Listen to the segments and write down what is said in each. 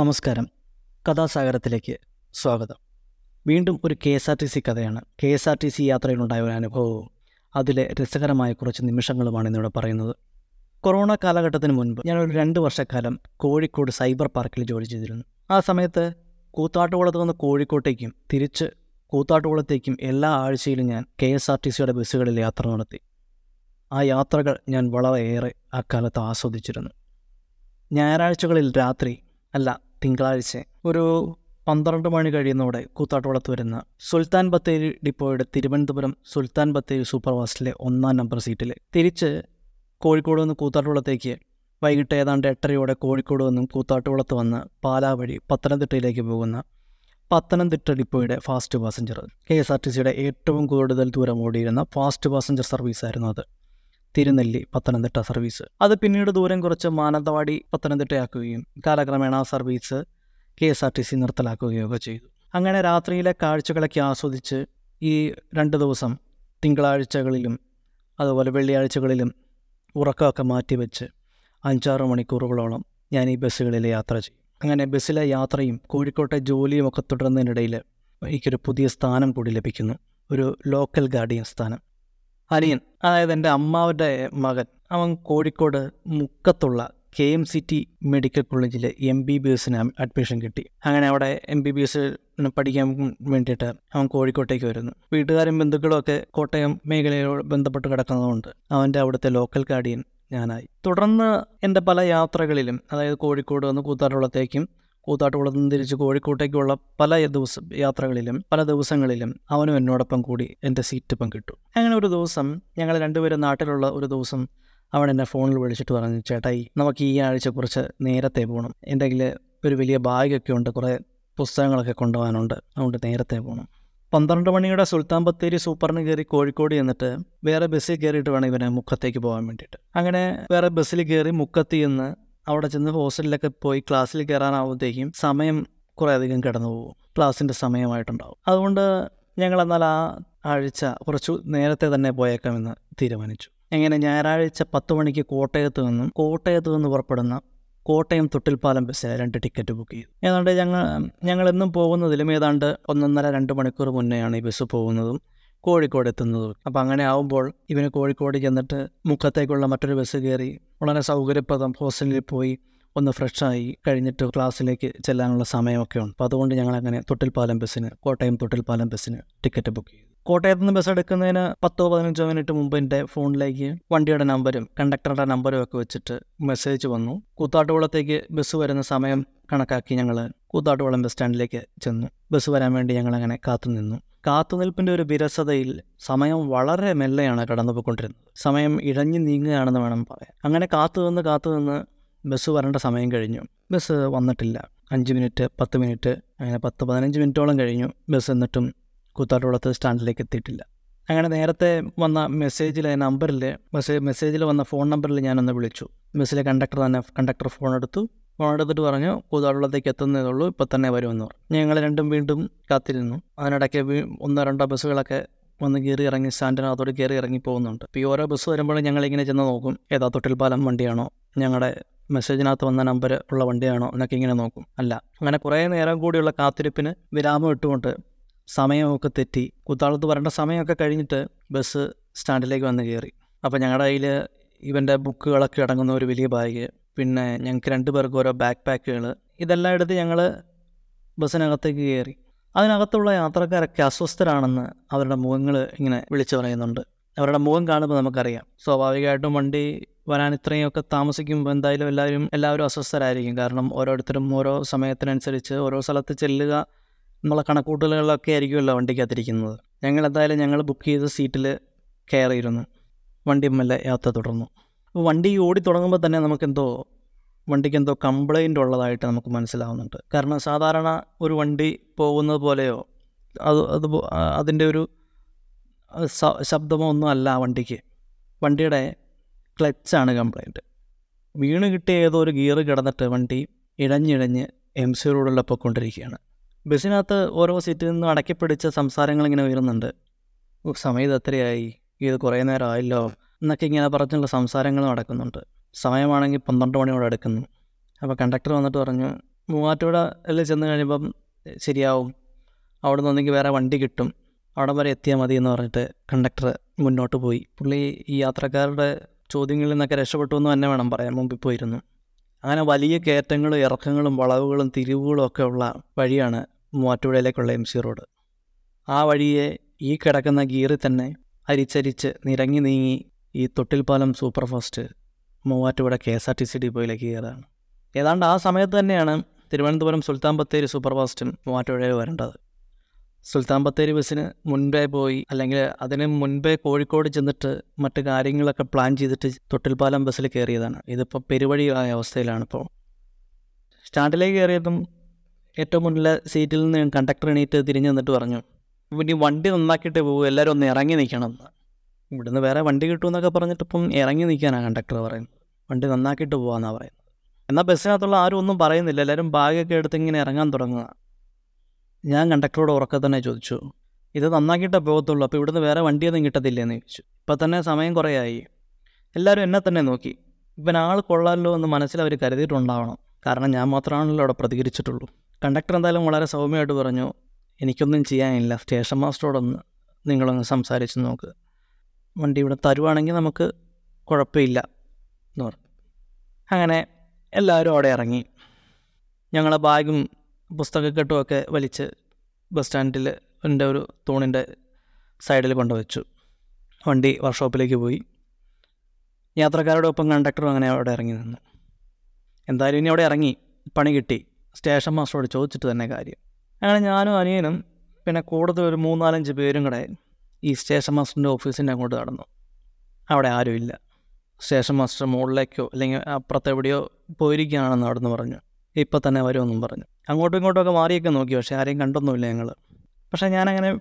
നമസ്കാരം. കഥാസാഗരത്തിലേക്ക് സ്വാഗതം. വീണ്ടും ഒരു K S R T C കഥയാണ്. K S R T C യാത്രയിലുണ്ടായ ഒരു അനുഭവവും അതിലെ രസകരമായ കുറച്ച് നിമിഷങ്ങളുമാണ് ഇന്നിവിടെ പറയുന്നത്. കൊറോണ കാലഘട്ടത്തിന് മുൻപ് ഞാനൊരു രണ്ട് വർഷക്കാലം കോഴിക്കോട് സൈബർ പാർക്കിൽ ജോലി ചെയ്തിരുന്നു. ആ സമയത്ത് കൂത്താട്ടുകുളത്ത് നിന്ന് കോഴിക്കോട്ടേക്കും തിരിച്ച് കൂത്താട്ടുകുളത്തേക്കും എല്ലാ ആഴ്ചയിലും ഞാൻ കെ എസ് ആർ ടി സിയുടെ ബസ്സുകളിൽ യാത്ര നടത്തി. ആ യാത്രകൾ ഞാൻ വളരെയേറെ അക്കാലത്ത് ആസ്വദിച്ചിരുന്നു. ഞായറാഴ്ചകളിൽ രാത്രി അല്ല തിങ്കളാഴ്ച ഒരു പന്ത്രണ്ട് മണി കഴിയുന്നതോടെ കൂത്താട്ടോളത്ത് വരുന്ന സുൽത്താൻ ബത്തേരി ഡിപ്പോയുടെ തിരുവനന്തപുരം സുൽത്താൻ ബത്തേരി സൂപ്പർവാസ്റ്റിലെ ഒന്നാം നമ്പർ സീറ്റിൽ തിരിച്ച് കോഴിക്കോട് നിന്ന് കൂത്താട്ടോളത്തേക്ക് വൈകിട്ട് ഏതാണ്ട് എട്ടരയോടെ കോഴിക്കോട് നിന്നും കൂത്താട്ടോളത്ത് വന്ന് പാലാ വഴി പത്തനംതിട്ടയിലേക്ക് പോകുന്ന Pathanamthitta ഡിപ്പോയുടെ fast passenger. K S R T സിയുടെ ഏറ്റവും കൂടുതൽ ദൂരം ഓടിയിരുന്ന ഫാസ്റ്റ് പാസഞ്ചർ സർവീസായിരുന്നു അത്. തിരുനെല്ലി പത്തനംതിട്ട സർവീസ്. അത് പിന്നീട് ദൂരം കുറച്ച് മാനന്തവാടി പത്തനംതിട്ടയാക്കുകയും കാലക്രമേണ ആ service K S R T C നിർത്തലാക്കുകയൊക്കെ ചെയ്തു. അങ്ങനെ രാത്രിയിലെ കാഴ്ചകളൊക്കെ ആസ്വദിച്ച് ഈ രണ്ട് ദിവസം തിങ്കളാഴ്ചകളിലും അതുപോലെ വെള്ളിയാഴ്ചകളിലും ഉറക്കമൊക്കെ മാറ്റിവെച്ച് അഞ്ചാറ് മണിക്കൂറുകളോളം ഞാൻ ഈ ബസ്സുകളിൽ യാത്ര ചെയ്യും. അങ്ങനെ ബസ്സിലെ യാത്രയും കോഴിക്കോട്ടെ ജോലിയും ഒക്കെ തുടരുന്നതിനിടയിൽ എനിക്കൊരു പുതിയ സ്ഥാനം കൂടി ലഭിക്കുന്നു. ഒരു ലോക്കൽ ഗാർഡിയൻ സ്ഥാനം. അനിയൻ അതായത് എന്റെ അമ്മാവന്റെ മകൻ. അവൻ Kozhikode മുക്കത്തുള്ള K M C T medical കോളേജിൽ എം ബി ബി എസിന് അഡ്മിഷൻ കിട്ടി. അങ്ങനെ അവിടെ എം ബി ബി എസ് പഠിക്കാൻ വേണ്ടിയിട്ട് അവൻ കോഴിക്കോട്ടേക്ക് വരുന്നു. വീട്ടുകാരും ബന്ധുക്കളും ഒക്കെ കോട്ടയം മേഖലയോട് ബന്ധപ്പെട്ട് കിടക്കുന്നതുകൊണ്ട് അവന്റെ അവിടുത്തെ ലോക്കൽ ഗാർഡിയൻ ഞാനായി. തുടർന്ന് എന്റെ പല യാത്രകളിലും അതായത് കോഴിക്കോട് വന്ന് കൂത്താട്ടുകുളത്തേക്കും കൂത്താട്ടുകുളത്ത് നിന്ന് തിരിച്ച് കോഴിക്കോട്ടേക്കുള്ള പല ദിവസം യാത്രകളിലും പല ദിവസങ്ങളിലും അവനും എന്നോടൊപ്പം കൂടി എന്റെ സീറ്റ് പങ്കിട്ടു. അങ്ങനെ ഒരു ദിവസം ഞങ്ങൾ രണ്ടുപേരും നാട്ടിലുള്ള ഒരു ദിവസം അവൻ എന്നെ ഫോണിൽ വിളിച്ചിട്ട് പറഞ്ഞു ചേട്ടായി നമുക്ക് ഈ ആഴ്ച കുറച്ച് നേരത്തെ പോകണം എന്റെ കയ്യിൽ ഒരു വലിയ ബാഗൊക്കെ ഉണ്ട് കുറേ പുസ്തകങ്ങളൊക്കെ കൊണ്ടുപോകാനുണ്ട്. അതുകൊണ്ട് നേരത്തെ പോകണം പന്ത്രണ്ട് മണിയുടെ സുൽത്താൻ ബത്തേരി സൂപ്പറിന് കയറി കോഴിക്കോട് ചെന്നിട്ട് വേറെ ബസ്സിൽ കയറിയിട്ട് വേണം ഇവനെ മുക്കത്തേക്ക് പോകാൻ വേണ്ടിയിട്ട്. അങ്ങനെ വേറെ ബസ്സിൽ കയറി മുക്കത്ത് ചെന്ന് അവിടെ ചെന്ന് ഹോസ്റ്റലിലൊക്കെ പോയി ക്ലാസ്സിൽ കയറാനാവുമ്പോഴത്തേക്കും സമയം കുറേ അധികം കിടന്നു പോകും. ക്ലാസ്സിന്റെ സമയമായിട്ടുണ്ടാവും. അതുകൊണ്ട് ഞങ്ങൾ എന്നാൽ ആ ആഴ്ച കുറച്ചു നേരത്തെ തന്നെ പോയേക്കാമെന്ന് തീരുമാനിച്ചു. എങ്ങനെ ഞായറാഴ്ച പത്ത് മണിക്ക് കോട്ടയത്ത് നിന്നും കോട്ടയത്ത് നിന്ന് പുറപ്പെടുന്ന കോട്ടയം തൊട്ടിൽപ്പാലം ബസ്സിൽ രണ്ട് ടിക്കറ്റ് ബുക്ക് ചെയ്തു. ഏതാണ്ട് ഞങ്ങൾ ഞങ്ങൾ എന്നും പോകുന്നതിലും ഏതാണ്ട് ഒന്നൊന്നര രണ്ട് മണിക്കൂർ മുന്നെയാണ് ഈ ബസ് പോകുന്നതും കോഴിക്കോട് എത്തുന്നത്. അപ്പം അങ്ങനെ ആവുമ്പോൾ ഇവന് കോഴിക്കോട് ചെന്നിട്ട് മുഖത്തേക്കുള്ള മറ്റൊരു ബസ് കയറി വളരെ സൗകര്യപ്രദം ഹോസ്റ്റലിൽ പോയി ഒന്ന് ഫ്രഷായി കഴിഞ്ഞിട്ട് ക്ലാസ്സിലേക്ക് ചെല്ലാനുള്ള സമയമൊക്കെ ഉണ്ട്. അപ്പോൾ അതുകൊണ്ട് ഞങ്ങൾ അങ്ങനെ തൊട്ടിൽപ്പാലം ബസ്സിന് കോട്ടയം തൊട്ടിൽപ്പാലം ബസ്സിന് ടിക്കറ്റ് ബുക്ക് ചെയ്തു. കോട്ടയത്ത് നിന്ന് ബസ് എടുക്കുന്നതിന് പത്തോ പതിനഞ്ചോ മിനിറ്റ് മുമ്പ് എന്റെ ഫോണിലേക്ക് വണ്ടിയുടെ നമ്പരും കണ്ടക്ടറുടെ നമ്പരും ഒക്കെ വെച്ചിട്ട് മെസ്സേജ് വന്നു. കൂത്താട്ടുകുളത്തേക്ക് ബസ് വരുന്ന സമയം കണക്കാക്കി ഞങ്ങൾ കൂത്താട്ടുകുളം ബസ് സ്റ്റാൻഡിലേക്ക് ചെന്നു. ബസ് വരാൻ വേണ്ടി ഞങ്ങൾ അങ്ങനെ കാത്തുനിന്നു. കാത്തുനിൽപ്പിന്റെ ഒരു വിരസതയിൽ സമയം വളരെ മെല്ലെയാണ് കടന്നുപോയിക്കൊണ്ടിരുന്നത്. സമയം ഇഴഞ്ഞു നീങ്ങുകയാണെന്ന് വേണം പറയാം അങ്ങനെ കാത്തു നിന്ന് കാത്തു നിന്ന് ബസ് വരേണ്ട സമയം കഴിഞ്ഞു. ബസ് വന്നിട്ടില്ല. അഞ്ച് മിനിറ്റ് പത്ത് മിനിറ്റ് അങ്ങനെ പത്ത് പതിനഞ്ച് മിനിറ്റോളം കഴിഞ്ഞു. ബസ് എന്നിട്ടും കൂത്താട്ടുകുളത്ത് സ്റ്റാൻഡിലേക്ക് എത്തിയിട്ടില്ല. അങ്ങനെ നേരത്തെ വന്ന മെസ്സേജിലെ നമ്പറിൽ മെസ്സേജ് മെസ്സേജിൽ വന്ന ഫോൺ നമ്പറിൽ ഞാനൊന്ന് വിളിച്ചു. ബസ്സിലെ കണ്ടക്ടർ തന്നെ കണ്ടക്ടർ ഫോൺ എടുത്തു. ഫോൺ എടുത്തിട്ട് പറഞ്ഞു കൂതാടുള്ളത്തേക്ക് എത്തുന്നതേ ഉള്ളൂ ഇപ്പം തന്നെ വരുമെന്ന് പറഞ്ഞു. ഞങ്ങൾ രണ്ടും വീണ്ടും കാത്തിരുന്നു. അതിനിടയ്ക്ക് ഒന്നോ രണ്ടോ ബസ്സുകളൊക്കെ വന്ന് കയറി ഇറങ്ങി സ്റ്റാൻഡിനകത്തോട് കയറി ഇറങ്ങി പോകുന്നുണ്ട്. അപ്പോൾ ഈ ഓരോ ബസ് വരുമ്പോഴും ഞങ്ങളിങ്ങനെ ചെന്ന് നോക്കും ഏതാ തൊട്ടിൽപ്പാലം വണ്ടിയാണോ ഞങ്ങളുടെ മെസ്സേജിനകത്ത് വന്ന നമ്പർ ഉള്ള വണ്ടിയാണോ എന്നൊക്കെ ഇങ്ങനെ നോക്കും. അല്ല അങ്ങനെ കുറേ നേരം കൂടിയുള്ള കാത്തിരിപ്പിന് വിരാമം ഇട്ടുകൊണ്ട് സമയമൊക്കെ തെറ്റി. കുത്താളത്ത് വരേണ്ട സമയമൊക്കെ കഴിഞ്ഞിട്ട് ബസ് സ്റ്റാൻഡിലേക്ക് വന്ന് കയറി. അപ്പോൾ ഞങ്ങളുടെ കയ്യിൽ ഇവന്റെ ബുക്കുകളൊക്കെ അടങ്ങുന്ന ഒരു വലിയ ബാഗ്. പിന്നെ ഞങ്ങൾക്ക് രണ്ട് പേർക്ക് ഓരോ ബാക്ക് പാക്കുകൾ ഇതെല്ലാം എടുത്ത് ഞങ്ങൾ ബസ്സിനകത്തേക്ക് കയറി. അതിനകത്തുള്ള യാത്രക്കാരൊക്കെ അസ്വസ്ഥരാണെന്ന് അവരുടെ മുഖങ്ങൾ ഇങ്ങനെ വിളിച്ചു പറയുന്നുണ്ട്. അവരുടെ മുഖം കാണുമ്പോൾ നമുക്കറിയാം. സ്വാഭാവികമായിട്ടും വണ്ടി വരാൻ ഇത്രയൊക്കെ താമസിക്കുമ്പോൾ എന്തായാലും എല്ലാവരും എല്ലാവരും അസ്വസ്ഥരായിരിക്കും. കാരണം ഓരോരുത്തരും ഓരോ സമയത്തിനനുസരിച്ച് ഓരോ സ്ഥലത്ത് ചെല്ലുക എന്നുള്ള കണക്കൂട്ടലുകളിലൊക്കെ ആയിരിക്കുമല്ലോ വണ്ടിക്കകത്തിരിക്കുന്നത്. ഞങ്ങൾ എന്തായാലും ഞങ്ങൾ ബുക്ക് ചെയ്ത സീറ്റിൽ കയറിയിരുന്നു. വണ്ടി മെല്ലെ യാത്ര തുടർന്നു. അപ്പോൾ വണ്ടി ഓടി തുടങ്ങുമ്പോൾ തന്നെ നമുക്കെന്തോ വണ്ടിക്ക് എന്തോ കംപ്ലൈന്റ് ഉള്ളതായിട്ട് നമുക്ക് മനസ്സിലാവുന്നുണ്ട്. കാരണം സാധാരണ ഒരു വണ്ടി പോകുന്നത് പോലെയോ അത് അത് അതിന്റെ ഒരു ശബ്ദമോ ഒന്നും അല്ല ആ വണ്ടിക്ക്. വണ്ടിയുടെ ക്ലച്ചാണ് കംപ്ലൈന്റ് വീണ് കിട്ടിയ ഏതോ ഒരു ഗിയർ കിടന്നിട്ട് വണ്ടി ഇഴഞ്ഞിഴഞ്ഞ് എം സി റോഡിൽ പൊയ്ക്കൊണ്ടിരിക്കുകയാണ്. ബസ്സിനകത്ത് ഓരോ സീറ്റിൽ നിന്നും അടക്കിപ്പിടിച്ച സംസാരങ്ങളിങ്ങനെ ഉയരുന്നുണ്ട്. സമയം എത്രയായി? ഇത് കുറേ നേരം ആയല്ലോ. എന്നൊക്കെ ഇങ്ങനെ പറഞ്ഞുള്ള സംസാരങ്ങൾ നടക്കുന്നുണ്ട്. സമയമാണെങ്കിൽ പന്ത്രണ്ട് മണിയോടെ എടുക്കുന്നു. അപ്പോൾ കണ്ടക്ടർ വന്നിട്ട് പറഞ്ഞു മൂവാറ്റുപുഴയിൽ ചെന്ന് കഴിയുമ്പം ശരിയാവും. അവിടെ നിന്നെങ്കിൽ വേറെ വണ്ടി കിട്ടും. അവിടെ വരെ എത്തിയാൽ മതി എന്ന് പറഞ്ഞിട്ട് കണ്ടക്ടർ മുന്നോട്ട് പോയി. പുള്ളി ഈ യാത്രക്കാരുടെ ചോദ്യങ്ങളിൽ നിന്നൊക്കെ രക്ഷപ്പെട്ടു എന്ന് തന്നെ വേണം പറയാൻ. മുമ്പിൽ പോയിരുന്നു. അങ്ങനെ വലിയ കയറ്റങ്ങളും ഇറക്കങ്ങളും വളവുകളും തിരിവുകളും ഒക്കെ ഉള്ള വഴിയാണ് മൂവാറ്റുപുഴയിലേക്കുള്ള എം സി റോഡ്. ആ വഴിയെ ഈ കിടക്കുന്ന ഗീറിൽ തന്നെ അരിച്ചരിച്ച് നിരങ്ങി നീങ്ങി ഈ Thottilpalam superfast Muvattupuzha K S R T C ഡിപ്പോയിലേക്ക് കയറുകയാണ് ഏതാണ്ട് ആ സമയത്ത് തന്നെയാണ് തിരുവനന്തപുരം സുൽത്താൻ ബത്തേരി സൂപ്പർഫാസ്റ്റും മൂവാറ്റുപുഴയിൽ വരേണ്ടത്. സുൽത്താൻ ബത്തേരി ബസ്സിന് മുൻപേ പോയി അല്ലെങ്കിൽ അതിന് മുൻപേ കോഴിക്കോട് ചെന്നിട്ട് മറ്റു കാര്യങ്ങളൊക്കെ പ്ലാൻ ചെയ്തിട്ട് തൊട്ടിൽപ്പാലം ബസ്സിൽ കയറിയതാണ്. ഇതിപ്പോൾ പെരുവഴിയായ അവസ്ഥയിലാണ് ഇപ്പോൾ സ്റ്റാൻഡിലേക്ക് കയറിയതും ഏറ്റവും മുന്നിലെ സീറ്റിൽ നിന്ന് കണ്ടക്ടർ എണീറ്റ് തിരിഞ്ഞു നിന്നിട്ട് പറഞ്ഞു ഇനി വണ്ടി നന്നാക്കിയിട്ട് പോകും എല്ലാവരും ഒന്ന് ഇറങ്ങി നിൽക്കണം എന്ന്. ഇവിടുന്ന് വേറെ വണ്ടി കിട്ടുമെന്നൊക്കെ പറഞ്ഞിട്ട് ഇപ്പം ഇറങ്ങി നിൽക്കാനാണ് കണ്ടക്ടർ പറയുന്നത്. വണ്ടി നന്നാക്കിയിട്ട് പോകാമെന്നാണ് പറയുന്നത്. എന്നാൽ ബസ്സിനകത്തുള്ള ആരും ഒന്നും പറയുന്നില്ല. എല്ലാവരും ബാഗൊക്കെ എടുത്ത് ഇങ്ങനെ ഇറങ്ങാൻ തുടങ്ങുക ഞാൻ കണ്ടക്ടറോട് ഉറക്കെ തന്നെ ചോദിച്ചു ഇത് നന്നാക്കിയിട്ടേ പോകത്തുള്ളൂ. അപ്പോൾ ഇവിടുന്ന് വേറെ വണ്ടിയൊന്നും കിട്ടത്തില്ലെന്ന് ചോദിച്ചു. ഇപ്പം തന്നെ സമയം കുറേ ആയി എല്ലാവരും എന്നെ തന്നെ നോക്കി. ഇവൻ ആൾ കൊള്ളാമല്ലോ എന്ന് മനസ്സിൽ അവർ കരുതിയിട്ടുണ്ടാവണം. കാരണം ഞാൻ മാത്രമാണല്ലോ അവിടെ പ്രതികരിച്ചിട്ടുള്ളൂ. കണ്ടക്ടർ എന്തായാലും വളരെ സൗമ്യമായിട്ട് പറഞ്ഞു എനിക്കൊന്നും ചെയ്യാനില്ല. സ്റ്റേഷൻ മാസ്റ്ററോടൊന്ന് നിങ്ങളൊന്ന് സംസാരിച്ച് നോക്ക്. വണ്ടി ഇവിടെ തരുവാണെങ്കിൽ നമുക്ക് കുഴപ്പമില്ല എന്ന് പറഞ്ഞു. അങ്ങനെ എല്ലാവരും അവിടെ ഇറങ്ങി. ഞങ്ങളെ ബാഗും പുസ്തകക്കെട്ടുമൊക്കെ വലിച്ച് ബസ് സ്റ്റാൻഡിൽ എന്റെ ഒരു തൂണിന്റെ സൈഡിൽ കൊണ്ടുവച്ചു. വണ്ടി വർക്ക്ഷോപ്പിലേക്ക് പോയി. യാത്രക്കാരുടെ ഒപ്പം കണ്ടക്ടറും അങ്ങനെ അവിടെ ഇറങ്ങി നിന്നു. എന്തായാലും ഇനി അവിടെ ഇറങ്ങി പണി കിട്ടി. സ്റ്റേഷൻ മാസ്റ്ററോട് ചോദിച്ചിട്ട് തന്നെ കാര്യം. അങ്ങനെ ഞാനും അനിയനും പിന്നെ കൂടുതൽ ഒരു മൂന്നാലഞ്ച് പേരും കൂടെ ഈ സ്റ്റേഷൻ മാസ്റ്ററിന്റെ ഓഫീസിന്റെ അങ്ങോട്ട് നടന്നു. അവിടെ ആരുമില്ല. സ്റ്റേഷൻ മാസ്റ്റർ മുകളിലേക്കോ അല്ലെങ്കിൽ അപ്പുറത്ത് എവിടെയോ പോയിരിക്കുകയാണെന്ന് അവിടെ നിന്ന് പറഞ്ഞു. ഇപ്പോൾ തന്നെ വരുമെന്നും പറഞ്ഞു. അങ്ങോട്ടും ഇങ്ങോട്ടുമൊക്കെ മാറിയൊക്കെ നോക്കി. പക്ഷേ ആരെയും കണ്ടൊന്നുമില്ല ഞങ്ങൾ പക്ഷേ ഞാനങ്ങനെ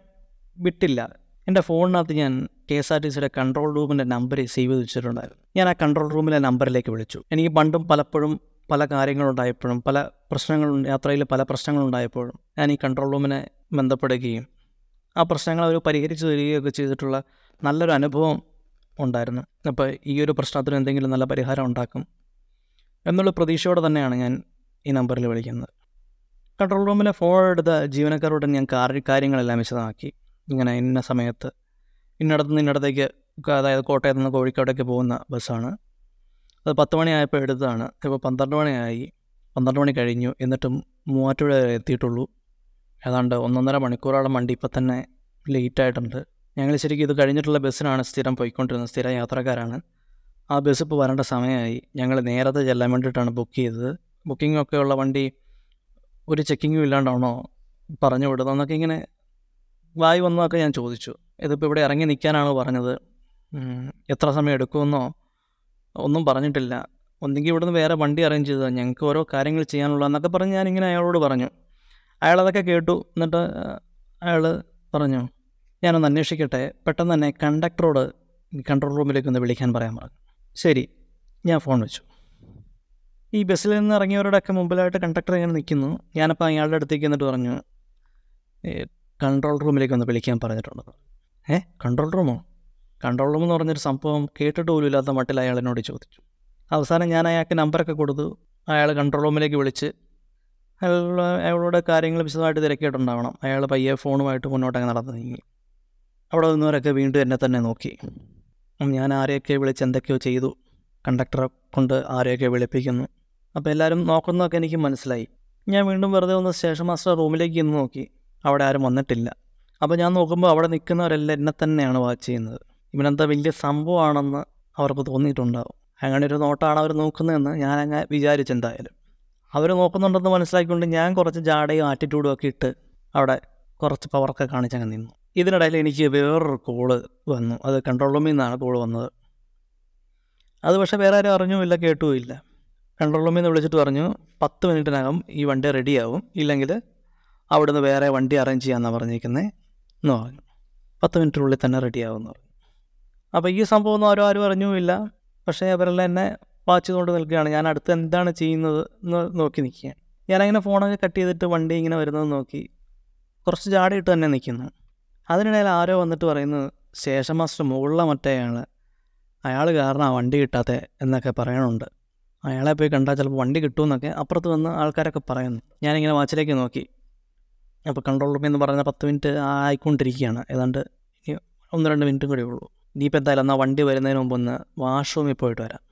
വിട്ടില്ല. എന്റെ ഫോണിനകത്ത് ഞാൻ കെ എസ് ആർ ടി സിയുടെ കൺട്രോൾ റൂമിന്റെ നമ്പർ സേവ് ചെയ്ത് വെച്ചിട്ടുണ്ടായിരുന്നു ഞാൻ ആ കൺട്രോൾ റൂമിലെ നമ്പറിലേക്ക് വിളിച്ചു. എനിക്ക് പണ്ടും പലപ്പോഴും പല കാര്യങ്ങളുണ്ടായപ്പോഴും പല പ്രശ്നങ്ങളുണ്ട് യാത്രയിൽ പല പ്രശ്നങ്ങളുണ്ടായപ്പോഴും ഞാൻ ഈ കൺട്രോൾ റൂമിനെ ബന്ധപ്പെടുകയും ആ പ്രശ്നങ്ങൾ അവർ പരിഹരിച്ചു തരികയൊക്കെ ചെയ്തിട്ടുള്ള നല്ലൊരു അനുഭവം ഉണ്ടായിരുന്നു. അപ്പോൾ ഈ ഒരു പ്രശ്നത്തിന് എന്തെങ്കിലും നല്ല പരിഹാരം ഉണ്ടാക്കും എന്നുള്ള പ്രതീക്ഷയോടെ തന്നെയാണ് ഞാൻ ഈ നമ്പറിൽ വിളിക്കുന്നത്. കൺട്രോൾ റൂമിലെ ഫോൺ എടുത്ത ജീവനക്കാരോട് ഞാൻ കാര്യ കാര്യങ്ങളെല്ലാം വിശദമാക്കി. ഇങ്ങനെ ഇന്ന സമയത്ത് ഇന്നടത്ത് നിന്ന് ഇന്നടത്തേക്ക് അതായത് കോട്ടയത്ത് നിന്ന് കോഴിക്കോടേക്ക് പോകുന്ന ബസ്സാണ്. അത് പത്ത് മണിയായപ്പോൾ എടുത്തതാണ്. ഇപ്പോൾ പന്ത്രണ്ട് മണിയായി. പന്ത്രണ്ട് മണി കഴിഞ്ഞു. എന്നിട്ടും മൂവാറ്റുപുഴ എത്തിയിട്ടുള്ളൂ. ഏതാണ്ട് ഒന്നൊന്നര മണിക്കൂറോളം വണ്ടി ഇപ്പം തന്നെ ലേറ്റായിട്ടുണ്ട്. ഞങ്ങൾ ശരിക്കും ഇത് കഴിഞ്ഞിട്ടുള്ള ബസ്സിനാണ് സ്ഥിരം പോയിക്കൊണ്ടിരുന്നത് സ്ഥിരം യാത്രക്കാരാണ്. ആ ബസ് ഇപ്പോൾ വരേണ്ട സമയമായി. ഞങ്ങൾ നേരത്തെ ചെല്ലാൻ വേണ്ടിയിട്ടാണ് ബുക്ക് ചെയ്തത്. ബുക്കിംഗ് ഒക്കെ ഉള്ള വണ്ടി ഒരു ചെക്കിങ്ങും ഇല്ലാണ്ടാണോ പറഞ്ഞു വിടുന്നതെന്നൊക്കെ ഇങ്ങനെ വായി വന്നതൊക്കെ ഞാൻ ചോദിച്ചു. ഇതിപ്പോൾ ഇവിടെ ഇറങ്ങി നിൽക്കാനാണോ പറഞ്ഞത്. എത്ര സമയം എടുക്കുമെന്നോ ഒന്നും പറഞ്ഞിട്ടില്ല. ഒന്നെങ്കിൽ ഇവിടുന്ന് വേറെ വണ്ടി അറേഞ്ച് ചെയ്തതാണ് ഞങ്ങൾക്ക് ഓരോ കാര്യങ്ങൾ ചെയ്യാനുള്ള എന്നൊക്കെ പറഞ്ഞ് ഞാനിങ്ങനെ അയാളോട് പറഞ്ഞു. അയാളതൊക്കെ കേട്ടു. എന്നിട്ട് അയാൾ പറഞ്ഞു ഞാനൊന്ന് അന്വേഷിക്കട്ടെ. പെട്ടെന്ന് തന്നെ കണ്ടക്ടറോട് കൺട്രോൾ റൂമിലേക്ക് ഒന്ന് വിളിക്കാൻ പറയാൻ പറഞ്ഞു. ശരി. ഞാൻ ഫോൺ വെച്ചു. ഈ ബസ്സിൽ നിന്ന് ഇറങ്ങിയവരോടൊക്കെ മുമ്പിലായിട്ട് കണ്ടക്ടർ ഇങ്ങനെ നിൽക്കുന്നു. ഞാനപ്പോൾ അയാളുടെ അടുത്തേക്ക് എന്നിട്ട് പറഞ്ഞു കൺട്രോൾ റൂമിലേക്ക് ഒന്ന് വിളിക്കാൻ പറഞ്ഞിട്ടുണ്ട്. ഏ കൺട്രോൾ റൂമോ? കൺട്രോൾ റൂം എന്ന് പറഞ്ഞൊരു സംഭവം കേട്ടിട്ട് പോലും ഇല്ലാത്ത മട്ടിൽ അയാൾ എന്നോട് ചോദിച്ചു. അവസാനം ഞാൻ അയാൾക്ക് നമ്പറൊക്കെ കൊടുത്തു. അയാൾ കൺട്രോൾ റൂമിലേക്ക് വിളിച്ച് അയാൾ അയാളുടെ കാര്യങ്ങൾ വിശദമായിട്ട് തിരക്കിയിട്ടുണ്ടാവണം. അയാൾ പയ്യെ ഫോണുമായിട്ട് മുന്നോട്ടങ്ങ് നടന്നു നീങ്ങി അവിടെ നിന്നവരൊക്കെ വീണ്ടും എന്നെ തന്നെ നോക്കി. ഞാൻ ആരെയൊക്കെ വിളിച്ച് എന്തൊക്കെയോ ചെയ്തു. കണ്ടക്ടറെ കൊണ്ട് ആരെയൊക്കെ വിളിപ്പിക്കുന്നു. അപ്പോൾ എല്ലാവരും നോക്കുന്നതൊക്കെ എനിക്ക് മനസ്സിലായി. ഞാൻ വീണ്ടും വെറുതെ ഒന്ന് സ്റ്റേഷൻ മാസ്റ്റർ റൂമിലേക്ക് ഇന്ന് നോക്കി. അവിടെ ആരും വന്നിട്ടില്ല. അപ്പോൾ ഞാൻ നോക്കുമ്പോൾ അവിടെ നിൽക്കുന്നവരെല്ലാം എന്നെ തന്നെയാണ് വാച്ച് ചെയ്യുന്നത്. ഇവനെന്താ വലിയ സംഭവമാണെന്ന് അവർക്ക് തോന്നിയിട്ടുണ്ടാവും. അങ്ങനെ ഒരു നോട്ടാണ് അവർ നോക്കുന്നതെന്ന് ഞാൻ വിചാരിച്ചെന്തായാലും. അവർ നോക്കുന്നുണ്ടെന്ന് മനസ്സിലാക്കിക്കൊണ്ട് ഞാൻ കുറച്ച് ജാടയും ആറ്റിറ്റ്യൂഡും ഒക്കെ ഇട്ട് അവിടെ കുറച്ച് പവറൊക്കെ കാണിച്ചങ്ങ് നിന്നു. ഇതിനിടയിൽ എനിക്ക് വേറൊരു കോൾ വന്നു. അത് കൺട്രോൾ റൂമിൽ നിന്നാണ് കോൾ വന്നത്. അത് പക്ഷേ വേറെ ആരും അറിഞ്ഞുമില്ല കേട്ടുമില്ല. കൺട്രോൾ റൂമിൽ നിന്ന് വിളിച്ചിട്ട് പറഞ്ഞു പത്ത് മിനിറ്റിനകം ഈ വണ്ടി റെഡിയാവും ഇല്ലെങ്കിൽ അവിടുന്ന് വേറെ വണ്ടി അറേഞ്ച് ചെയ്യാമെന്നാണ് പറഞ്ഞിരിക്കുന്നത് എന്ന് പറഞ്ഞു. പത്ത് മിനിറ്റിനുള്ളിൽ തന്നെ റെഡിയാവുമെന്ന് പറഞ്ഞു. അപ്പോൾ ഈ സംഭവം ഒന്നും ആരും ആരും അറിഞ്ഞുമില്ല. പക്ഷേ അവരെല്ലാം എന്നെ വാച്ച് കൊണ്ട് നിൽക്കുകയാണ്. ഞാൻ അടുത്ത് എന്താണ് ചെയ്യുന്നത് എന്ന് നോക്കി നിൽക്കുകയാണ്. ഞാനങ്ങനെ ഫോണൊക്കെ കട്ട് ചെയ്തിട്ട് വണ്ടി ഇങ്ങനെ വരുന്നത് നോക്കി കുറച്ച് ചാടിയിട്ട് തന്നെ നിൽക്കുന്നു. അതിനിടയിൽ ആരോ വന്നിട്ട് പറയുന്നത് സ്റ്റേഷൻ മാസ്റ്റർ മുകളിലെ മറ്റേ അയാൾ അയാൾ കാരണം ആ വണ്ടി കിട്ടാത്ത എന്നൊക്കെ പറയണുണ്ട്. അയാളെ പോയി കണ്ടാൽ ചിലപ്പോൾ വണ്ടി കിട്ടുമെന്നൊക്കെ അപ്പുറത്ത് വന്ന് ആൾക്കാരൊക്കെ പറയുന്നു. ഞാനിങ്ങനെ വാച്ചിലേക്ക് നോക്കി. അപ്പോൾ കൺട്രോൾ റൂമിൽ എന്ന് പറഞ്ഞാൽ പത്ത് മിനിറ്റ് ആയിക്കൊണ്ടിരിക്കുകയാണ്. ഏതാണ്ട് ഇനി ഒന്ന് രണ്ട് മിനിറ്റും കൂടി ഉള്ളൂ. ഇനിയിപ്പോൾ എന്തായാലും എന്നാൽ വണ്ടി വരുന്നതിന് മുമ്പ് ഒന്ന് വാഷ്റൂമിൽ പോയിട്ട് വരാം.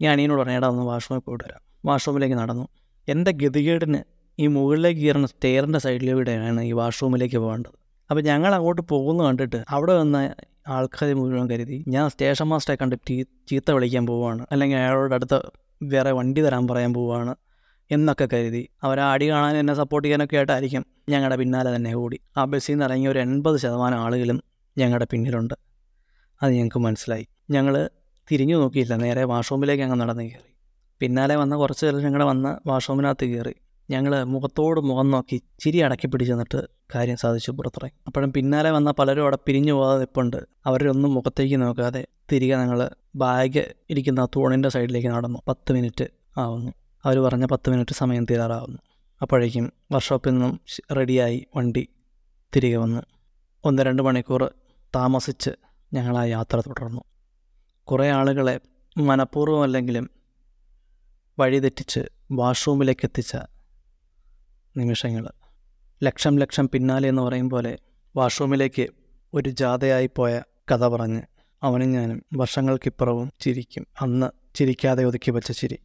ഞാൻ അനിയനോട് പറഞ്ഞേടാ ഒന്ന് വാഷ്റൂമിൽ പോയിട്ട് വരാം. വാഷ്റൂമിലേക്ക് നടന്നു. എന്റെ ഗതികേടിന് ഈ മുകളിലേക്ക് കയറുന്ന സ്റ്റെയറിന്റെ സൈഡിലൂടെയാണ് ഈ വാഷ്റൂമിലേക്ക് പോകേണ്ടത്. അപ്പോൾ ഞങ്ങൾ അങ്ങോട്ട് പോകുന്നു കണ്ടിട്ട് അവിടെ വന്ന ആൾക്കാർ മുഴുവൻ കരുതി ഞാൻ സ്റ്റേഷൻ മാസ്റ്ററെ കണ്ട് ചീത്ത വിളിക്കാൻ പോവുകയാണ്. അല്ലെങ്കിൽ അയാളോട് അടുത്ത വേറെ വണ്ടി തരാൻ പറയാൻ പോവുകയാണ്. എന്നൊക്കെ കരുതി. അവർ ആടി കാണാൻ എന്നെ സപ്പോർട്ട് ചെയ്യാനൊക്കെ ആയിട്ടായിരിക്കും ഞങ്ങളുടെ പിന്നാലെ തന്നെ കൂടി ആ ബസ്സിൽ നിന്ന് ഇറങ്ങിയ ഒരു എൺപത് ശതമാനം ആളുകളും ഞങ്ങളുടെ പിന്നിലുണ്ട്. അത് ഞങ്ങൾക്ക് മനസ്സിലായി. ഞങ്ങൾ തിരിഞ്ഞു നോക്കിയില്ല. നേരെ വാഷ്റൂമിലേക്ക് അങ്ങ് നടന്ന് കയറി. പിന്നാലെ വന്ന കുറച്ച് പേർ ഞങ്ങളുടെ വന്ന് വാഷ്റൂമിനകത്ത് കയറി. ഞങ്ങൾ മുഖത്തോട് മുഖം നോക്കി ചിരി അടക്കി പിടിച്ച് നിന്നിട്ട് കാര്യം സാധിച്ചു പുറത്തിറങ്ങി. അപ്പോഴും പിന്നാലെ വന്ന പലരും അവിടെ പിരിഞ്ഞു പോകാതെ നിൽപ്പുണ്ട് അവരൊന്നും മുഖത്തേക്ക് നോക്കാതെ തിരികെ ഞങ്ങൾ ബാഗ് ഇരിക്കുന്ന തൂണിന്റെ സൈഡിലേക്ക് നടന്നു. പത്ത് മിനിറ്റ് ആവുന്നു. അവർ പറഞ്ഞ പത്ത് മിനിറ്റ് സമയം തീരാറാവുന്നു. അപ്പോഴേക്കും വർക്ക്ഷോപ്പിൽ നിന്നും റെഡിയായി വണ്ടി തിരികെ വന്ന് ഒന്ന് രണ്ട് മണിക്കൂർ താമസിച്ച് ഞങ്ങൾ ആ യാത്ര തുടർന്നു. കുറേ ആളുകളെ മനഃപൂർവം അല്ലെങ്കിലും വഴിതെറ്റിച്ച് വാഷ്റൂമിലേക്ക് എത്തിച്ച നിമിഷങ്ങൾ. ലക്ഷം ലക്ഷം പിന്നാലെ എന്ന് പറയും പോലെ വാഷ്റൂമിലേക്ക് ഒരു ജാഥയായി പോയ കഥ പറഞ്ഞ് അവനും ഞാനും വർഷങ്ങൾക്കിപ്പുറവും ചിരിക്കും. അന്ന് ചിരിക്കാതെ ഒതുക്കി വെച്ച ചിരി.